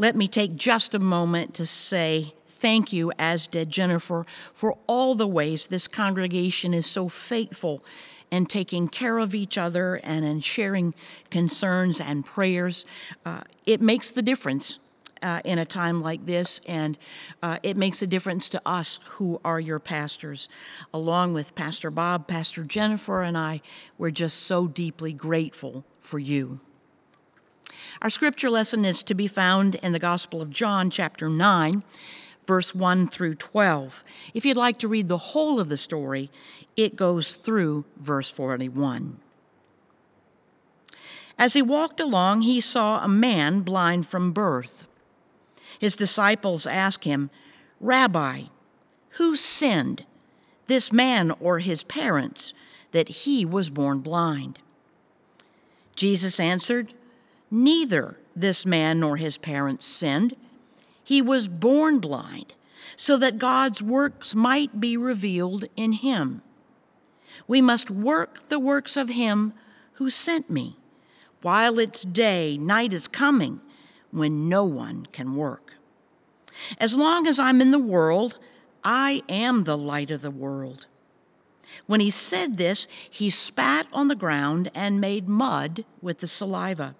let me take just a moment to say thank you, as did Jennifer, for all the ways this congregation is so faithful in taking care of each other and in sharing concerns and prayers. Uh, it makes the difference. Uh, in a time like this, and uh, it makes a difference to us who are your pastors. Along with Pastor Bob, Pastor Jennifer, and I, we're just so deeply grateful for you. Our scripture lesson is to be found in the Gospel of John, chapter 9, verse 1 through 12. If you'd like to read the whole of the story, it goes through verse 41. As he walked along, he saw a man blind from birth. His disciples asked him, Rabbi, who sinned, this man or his parents, that he was born blind? Jesus answered, Neither this man nor his parents sinned. He was born blind, so that God's works might be revealed in him. We must work the works of him who sent me. While it's day, night is coming when no one can work. As long as I'm in the world, I am the light of the world. When he said this, he spat on the ground and made mud with the saliva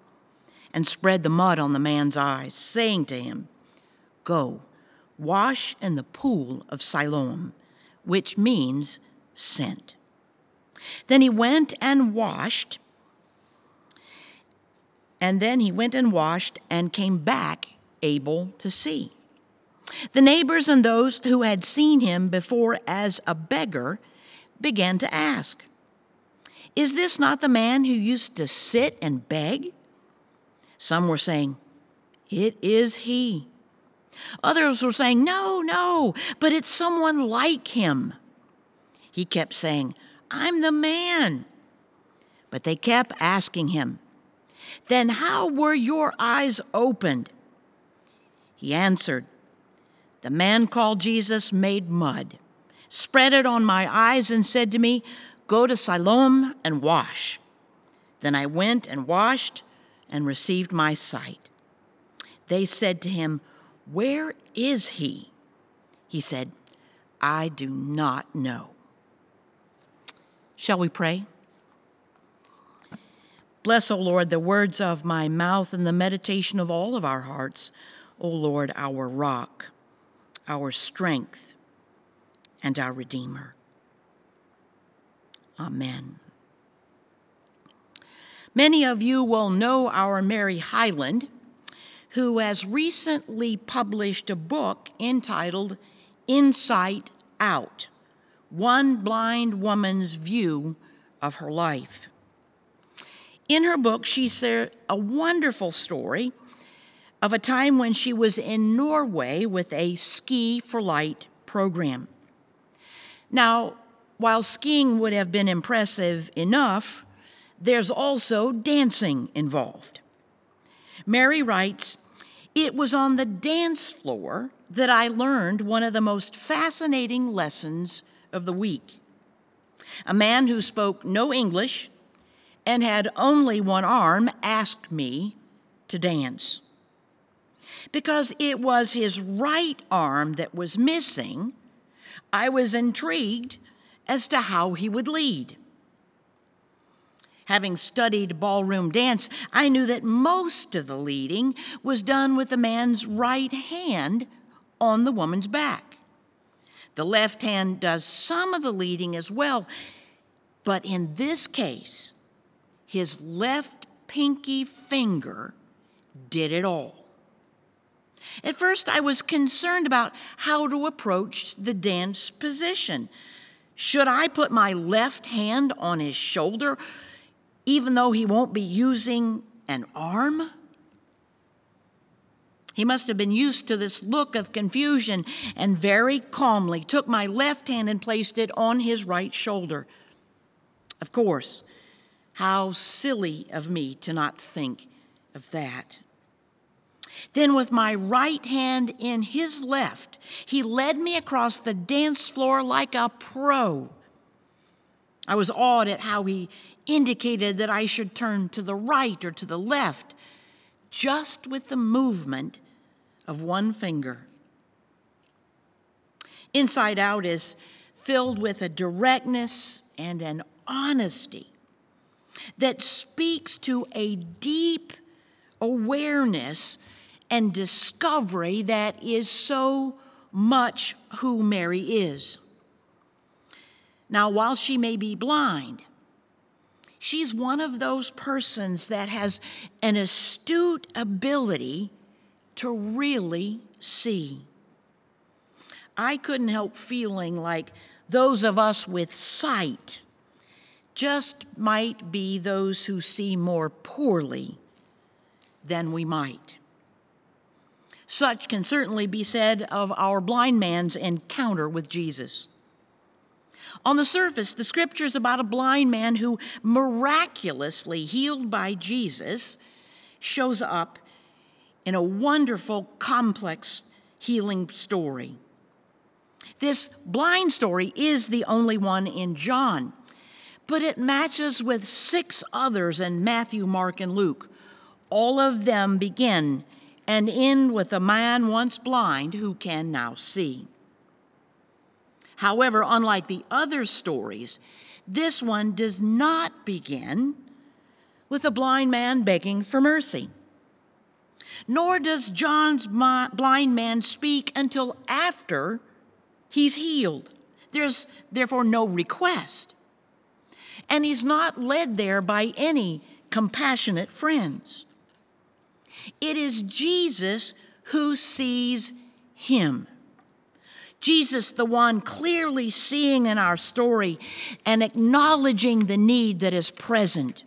and spread the mud on the man's eyes, saying to him, Go, wash in the pool of Siloam, which means sent. Then he went and washed, and then he went and washed and came back able to see. The neighbors and those who had seen him before as a beggar began to ask, Is this not the man who used to sit and beg? Some were saying, It is he. Others were saying, No, no, but it's someone like him. He kept saying, I'm the man. But they kept asking him, Then how were your eyes opened? He answered, The man called Jesus made mud, spread it on my eyes, and said to me, Go to Siloam and wash. Then I went and washed and received my sight. They said to him, Where is he? He said, I do not know. Shall we pray? Bless, O Lord, the words of my mouth and the meditation of all of our hearts, O Lord, our rock, our strength, and our Redeemer. Amen. Many of you will know our Mary Highland, who has recently published a book entitled Insight Out one blind woman's view of her life. In her book, she shared a wonderful story of a time when she was in Norway with a Ski for Light program. Now, while skiing would have been impressive enough, there's also dancing involved. Mary writes, It was on the dance floor that I learned one of the most fascinating lessons of the week. A man who spoke no English and had only one arm asked me to dance. Because it was his right arm that was missing, I was intrigued as to how he would lead. Having studied ballroom dance, I knew that most of the leading was done with the man's right hand on the woman's back. The left hand does some of the leading as well, but in this case, his left pinky finger did it all. At first, I was concerned about how to approach the dance position. Should I put my left hand on his shoulder, even though he won't be using an arm? He must have been used to this look of confusion and very calmly took my left hand and placed it on his right shoulder. Of course, how silly of me to not think of that. Then, with my right hand in his left, he led me across the dance floor like a pro. I was awed at how he indicated that I should turn to the right or to the left just with the movement of one finger. Inside Out is filled with a directness and an honesty that speaks to a deep awareness and discovery that is so much who Mary is. Now, while she may be blind, she's one of those persons that has an astute ability to really see. I couldn't help feeling like those of us with sight just might be those who see more poorly than we might. Such can certainly be said of our blind man's encounter with Jesus. On the surface, the scripture is about a blind man who miraculously healed by Jesus shows up in a wonderful, complex healing story. This blind story is the only one in John, but it matches with six others in Matthew, Mark, and Luke. All of them begin and end with a man once blind who can now see. However, unlike the other stories, this one does not begin with a blind man begging for mercy. Nor does John's blind man speak until after he's healed. There's therefore no request. And he's not led there by any compassionate friends. It is Jesus who sees him. Jesus, the one clearly seeing in our story and acknowledging the need that is present.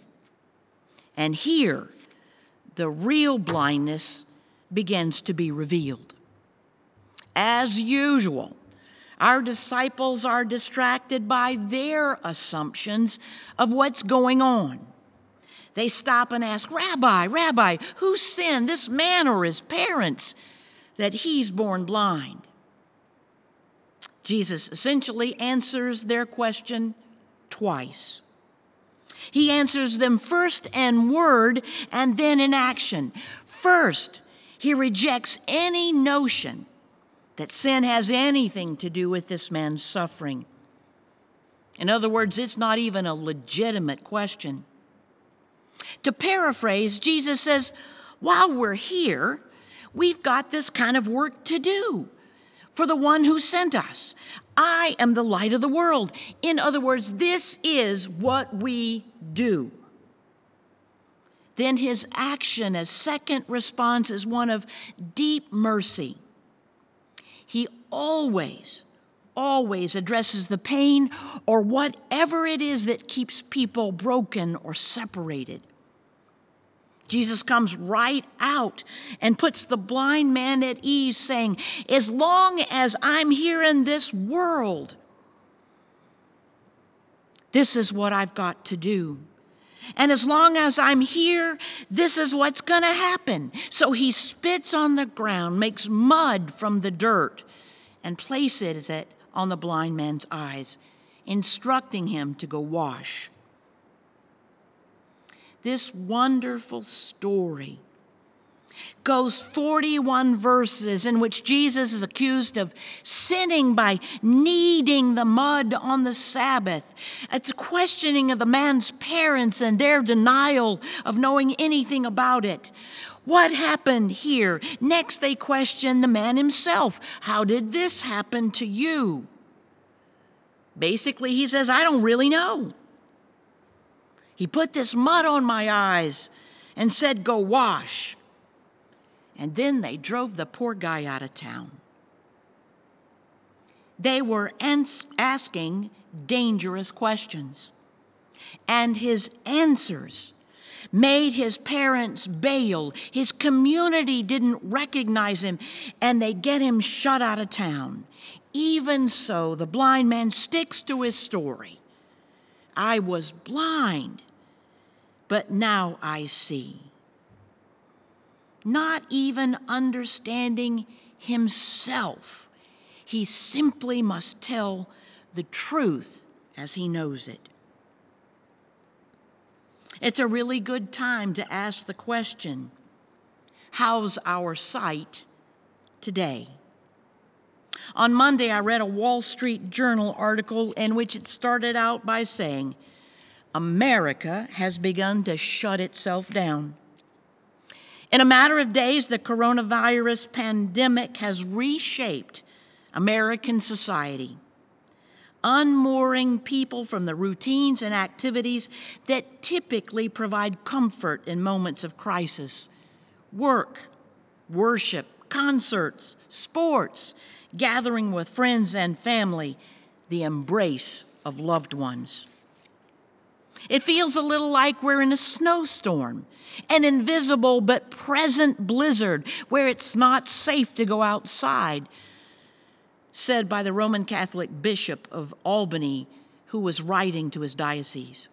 And here, the real blindness begins to be revealed. As usual, our disciples are distracted by their assumptions of what's going on. They stop and ask, Rabbi, Rabbi, who sinned, this man or his parents, that he's born blind? Jesus essentially answers their question twice. He answers them first in word and then in action. First, he rejects any notion that sin has anything to do with this man's suffering. In other words, it's not even a legitimate question. To paraphrase, Jesus says, While we're here, we've got this kind of work to do for the one who sent us. I am the light of the world. In other words, this is what we do. Then his action as second response is one of deep mercy. He always, always addresses the pain or whatever it is that keeps people broken or separated. Jesus comes right out and puts the blind man at ease, saying, As long as I'm here in this world, this is what I've got to do. And as long as I'm here, this is what's going to happen. So he spits on the ground, makes mud from the dirt, and places it on the blind man's eyes, instructing him to go wash this wonderful story goes 41 verses in which Jesus is accused of sinning by kneading the mud on the Sabbath. It's a questioning of the man's parents and their denial of knowing anything about it. What happened here? Next, they question the man himself. How did this happen to you? Basically, he says, I don't really know. He put this mud on my eyes and said, Go wash. And then they drove the poor guy out of town. They were ans- asking dangerous questions. And his answers made his parents bail. His community didn't recognize him, and they get him shut out of town. Even so, the blind man sticks to his story. I was blind, but now I see. Not even understanding himself, he simply must tell the truth as he knows it. It's a really good time to ask the question how's our sight today. On Monday, I read a Wall Street Journal article in which it started out by saying, America has begun to shut itself down. In a matter of days, the coronavirus pandemic has reshaped American society, unmooring people from the routines and activities that typically provide comfort in moments of crisis work, worship, concerts, sports, gathering with friends and family, the embrace of loved ones. It feels a little like we're in a snowstorm, an invisible but present blizzard where it's not safe to go outside, said by the Roman Catholic Bishop of Albany who was writing to his diocese.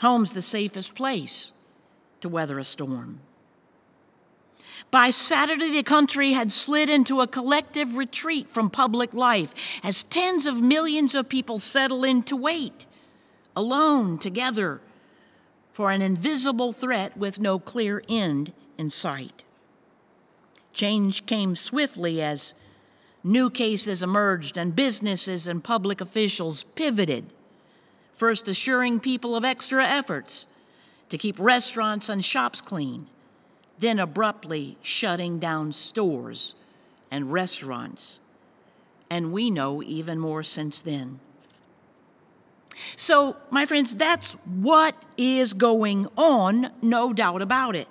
Home's the safest place to weather a storm. By Saturday, the country had slid into a collective retreat from public life as tens of millions of people settle in to wait, alone, together, for an invisible threat with no clear end in sight. Change came swiftly as new cases emerged and businesses and public officials pivoted, first assuring people of extra efforts to keep restaurants and shops clean then abruptly shutting down stores and restaurants. And we know even more since then. So, my friends, that's what is going on, no doubt about it.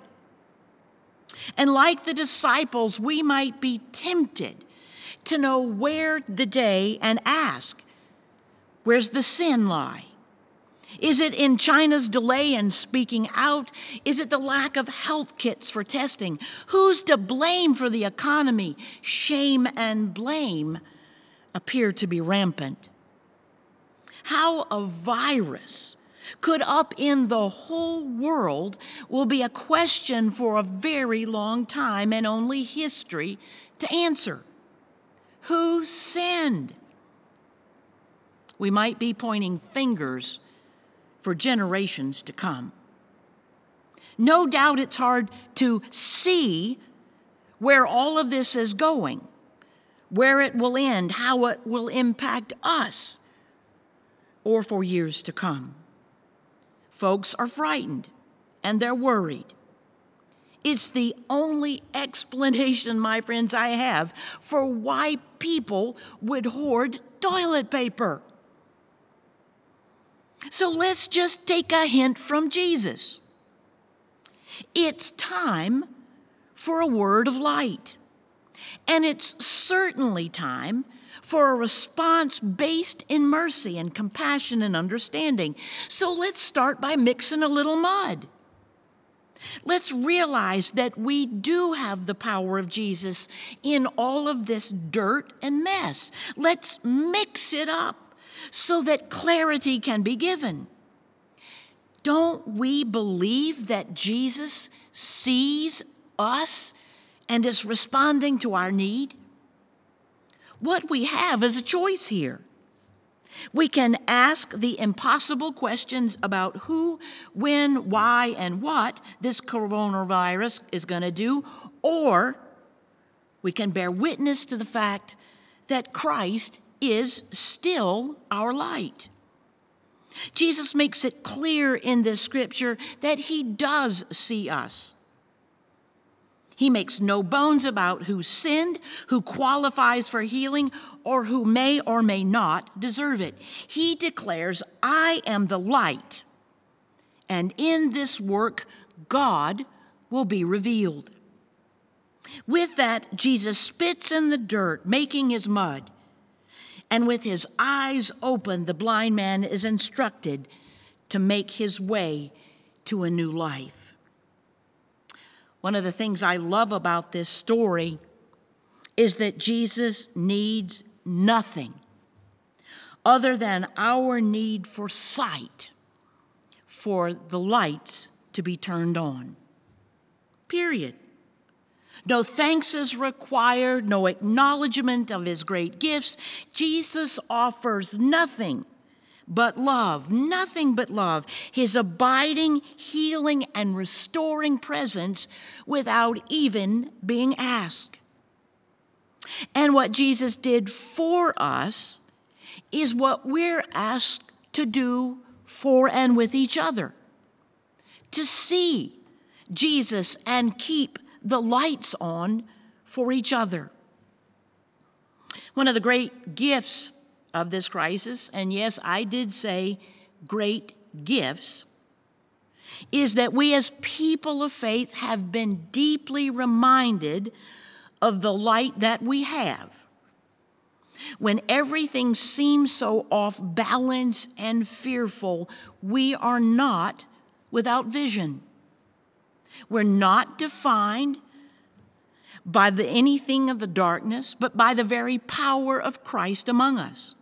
And like the disciples, we might be tempted to know where the day and ask, where's the sin lie? Is it in China's delay in speaking out? Is it the lack of health kits for testing? Who's to blame for the economy? Shame and blame appear to be rampant. How a virus could upend the whole world will be a question for a very long time and only history to answer. Who sinned? We might be pointing fingers for generations to come. No doubt it's hard to see where all of this is going, where it will end, how it will impact us, or for years to come. Folks are frightened and they're worried. It's the only explanation, my friends, I have for why people would hoard toilet paper. So let's just take a hint from Jesus. It's time for a word of light. And it's certainly time for a response based in mercy and compassion and understanding. So let's start by mixing a little mud. Let's realize that we do have the power of Jesus in all of this dirt and mess. Let's mix it up so that clarity can be given. Don't we believe that Jesus sees us and is responding to our need? What we have is a choice here. We can ask the impossible questions about who, when, why, and what this coronavirus is going to do, or we can bear witness to the fact that Christ is still our light. Jesus makes it clear in this scripture that he does see us. He makes no bones about who sinned, who qualifies for healing, or who may or may not deserve it. He declares, I am the light, and in this work, God will be revealed. With that, Jesus spits in the dirt, making his mud and with his eyes open, the blind man is instructed to make his way to a new life. One of the things I love about this story is that Jesus needs nothing other than our need for sight for the lights to be turned on. Period. No thanks is required, no acknowledgement of his great gifts. Jesus offers nothing but love, nothing but love, his abiding, healing, and restoring presence without even being asked. And what Jesus did for us is what we're asked to do for and with each other. To see Jesus and keep the lights on for each other. One of the great gifts of this crisis, and yes, I did say great gifts, is that we as people of faith have been deeply reminded of the light that we have. When everything seems so off balance and fearful, we are not without vision. We're not defined by the anything of the darkness, but by the very power of Christ among us.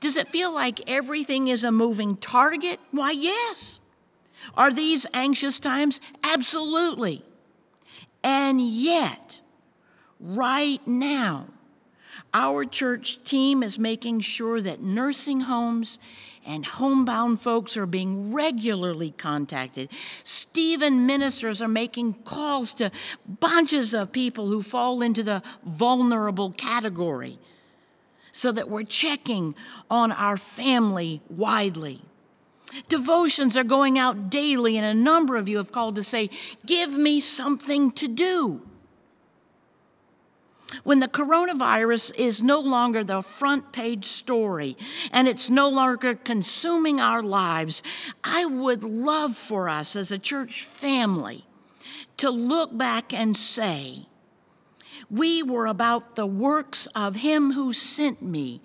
Does it feel like everything is a moving target? Why, yes. Are these anxious times? Absolutely. And yet, right now, our church team is making sure that nursing homes and homebound folks are being regularly contacted. Stephen ministers are making calls to bunches of people who fall into the vulnerable category so that we're checking on our family widely. Devotions are going out daily, and a number of you have called to say, Give me something to do. When the coronavirus is no longer the front page story and it's no longer consuming our lives, I would love for us as a church family to look back and say, We were about the works of Him who sent me.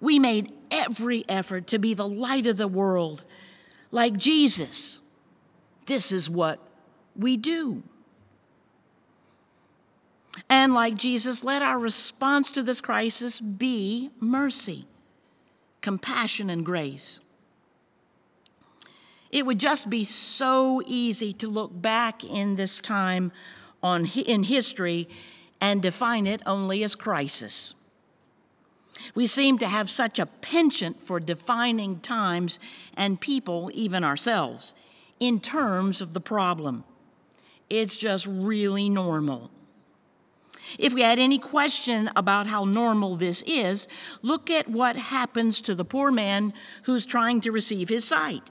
We made every effort to be the light of the world, like Jesus. This is what we do. And like Jesus, let our response to this crisis be mercy, compassion, and grace. It would just be so easy to look back in this time on, in history and define it only as crisis. We seem to have such a penchant for defining times and people, even ourselves, in terms of the problem. It's just really normal. If we had any question about how normal this is, look at what happens to the poor man who's trying to receive his sight.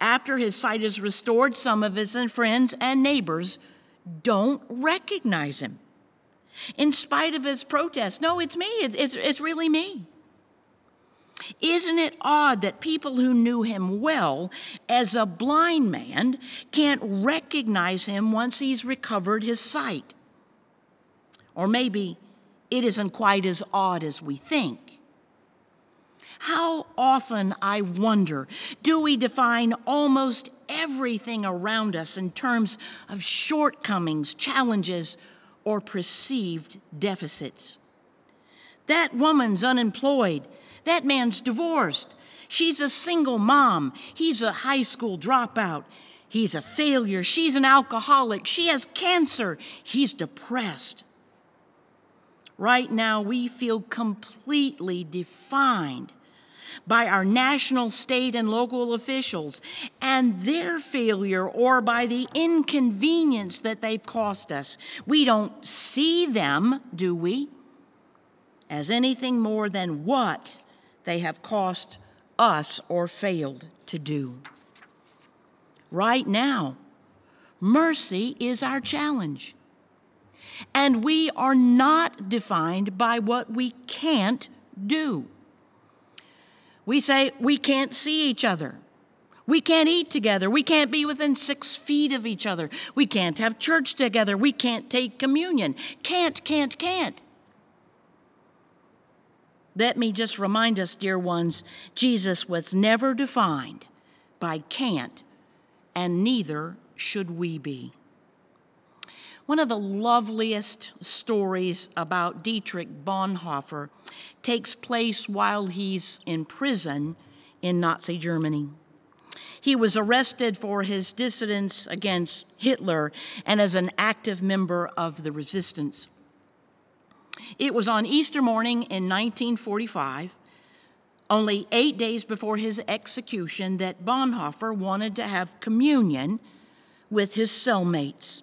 After his sight is restored, some of his friends and neighbors don't recognize him. In spite of his protest, no, it's me, it's, it's, it's really me. Isn't it odd that people who knew him well as a blind man can't recognize him once he's recovered his sight? Or maybe it isn't quite as odd as we think. How often, I wonder, do we define almost everything around us in terms of shortcomings, challenges, or perceived deficits? That woman's unemployed. That man's divorced. She's a single mom. He's a high school dropout. He's a failure. She's an alcoholic. She has cancer. He's depressed. Right now, we feel completely defined by our national, state, and local officials and their failure or by the inconvenience that they've cost us. We don't see them, do we, as anything more than what they have cost us or failed to do. Right now, mercy is our challenge. And we are not defined by what we can't do. We say we can't see each other. We can't eat together. We can't be within six feet of each other. We can't have church together. We can't take communion. Can't, can't, can't. Let me just remind us, dear ones, Jesus was never defined by can't, and neither should we be. One of the loveliest stories about Dietrich Bonhoeffer takes place while he's in prison in Nazi Germany. He was arrested for his dissidence against Hitler and as an active member of the resistance. It was on Easter morning in 1945, only eight days before his execution, that Bonhoeffer wanted to have communion with his cellmates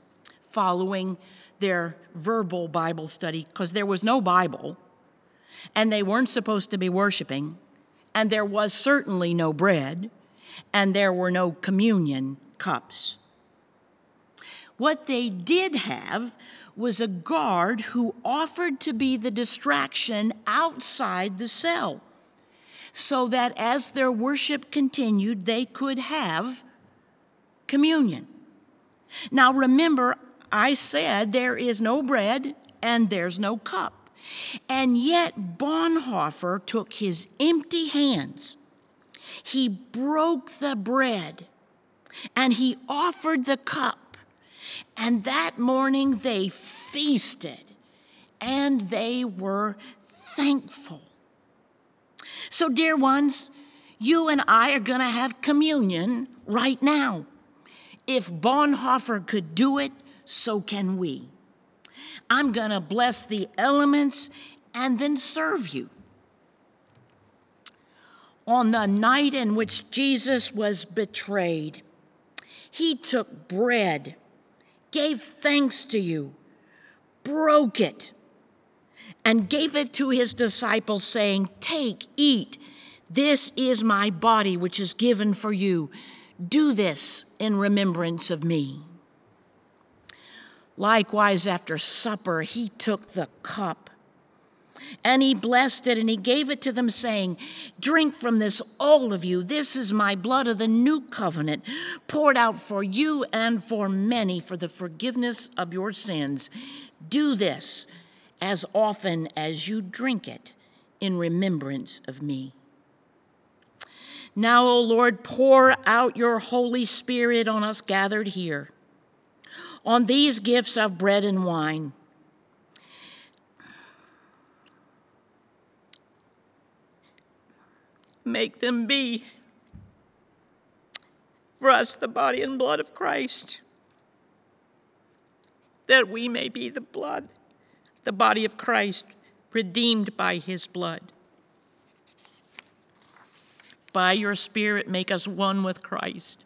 following their verbal Bible study because there was no Bible and they weren't supposed to be worshiping, and there was certainly no bread, and there were no communion cups. What they did have was a guard who offered to be the distraction outside the cell, so that as their worship continued, they could have communion. Now remember, I said there is no bread and there's no cup. And yet Bonhoeffer took his empty hands, he broke the bread, and he offered the cup. And that morning they feasted and they were thankful. So, dear ones, you and I are going to have communion right now. If Bonhoeffer could do it, so can we. I'm going to bless the elements and then serve you. On the night in which Jesus was betrayed, he took bread, gave thanks to you, broke it, and gave it to his disciples, saying, Take, eat. This is my body, which is given for you. Do this in remembrance of me. Likewise, after supper, he took the cup and he blessed it and he gave it to them, saying, Drink from this, all of you. This is my blood of the new covenant, poured out for you and for many for the forgiveness of your sins. Do this as often as you drink it in remembrance of me. Now, O Lord, pour out your Holy Spirit on us gathered here on these gifts of bread and wine. Make them be for us the body and blood of Christ, that we may be the blood, the body of Christ, redeemed by his blood. By your Spirit, make us one with Christ,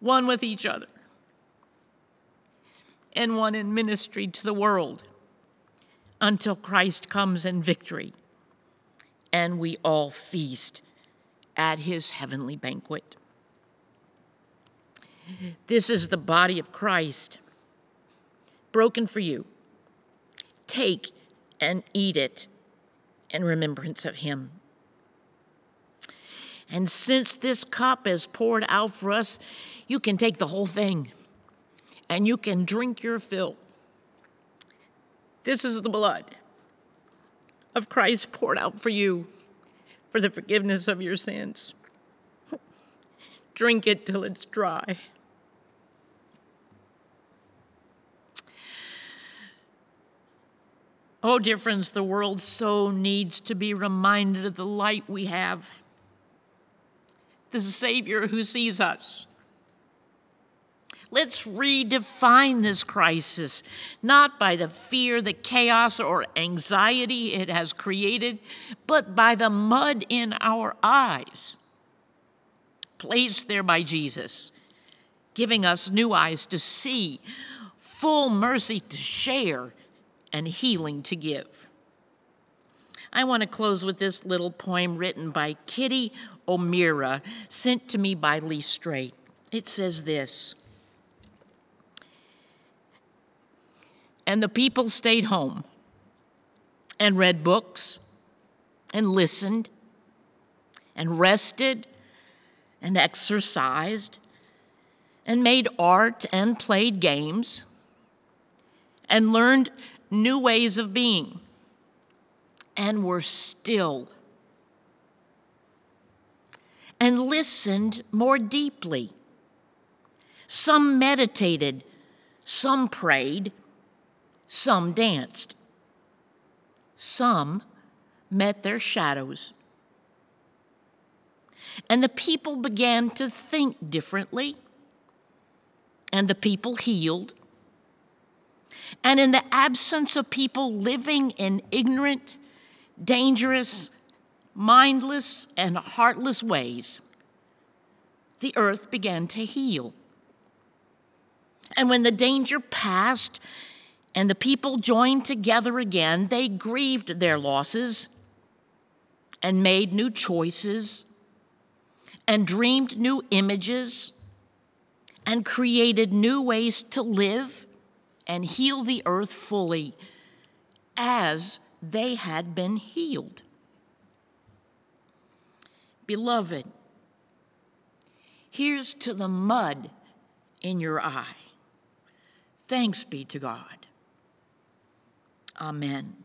one with each other and one in ministry to the world until Christ comes in victory and we all feast at his heavenly banquet. This is the body of Christ, broken for you. Take and eat it in remembrance of him. And since this cup is poured out for us, you can take the whole thing and you can drink your fill. This is the blood of Christ poured out for you for the forgiveness of your sins. Drink it till it's dry. Oh, dear friends, the world so needs to be reminded of the light we have, the Savior who sees us Let's redefine this crisis, not by the fear, the chaos, or anxiety it has created, but by the mud in our eyes, placed there by Jesus, giving us new eyes to see, full mercy to share, and healing to give. I want to close with this little poem written by Kitty O'Meara, sent to me by Lee Straight. It says this. And the people stayed home and read books and listened and rested and exercised and made art and played games and learned new ways of being and were still and listened more deeply. Some meditated, some prayed, some danced. Some met their shadows. And the people began to think differently, and the people healed. And in the absence of people living in ignorant, dangerous, mindless, and heartless ways, the earth began to heal. And when the danger passed and the people joined together again, they grieved their losses and made new choices and dreamed new images and created new ways to live and heal the earth fully as they had been healed. Beloved, here's to the mud in your eye. Thanks be to God. Amen.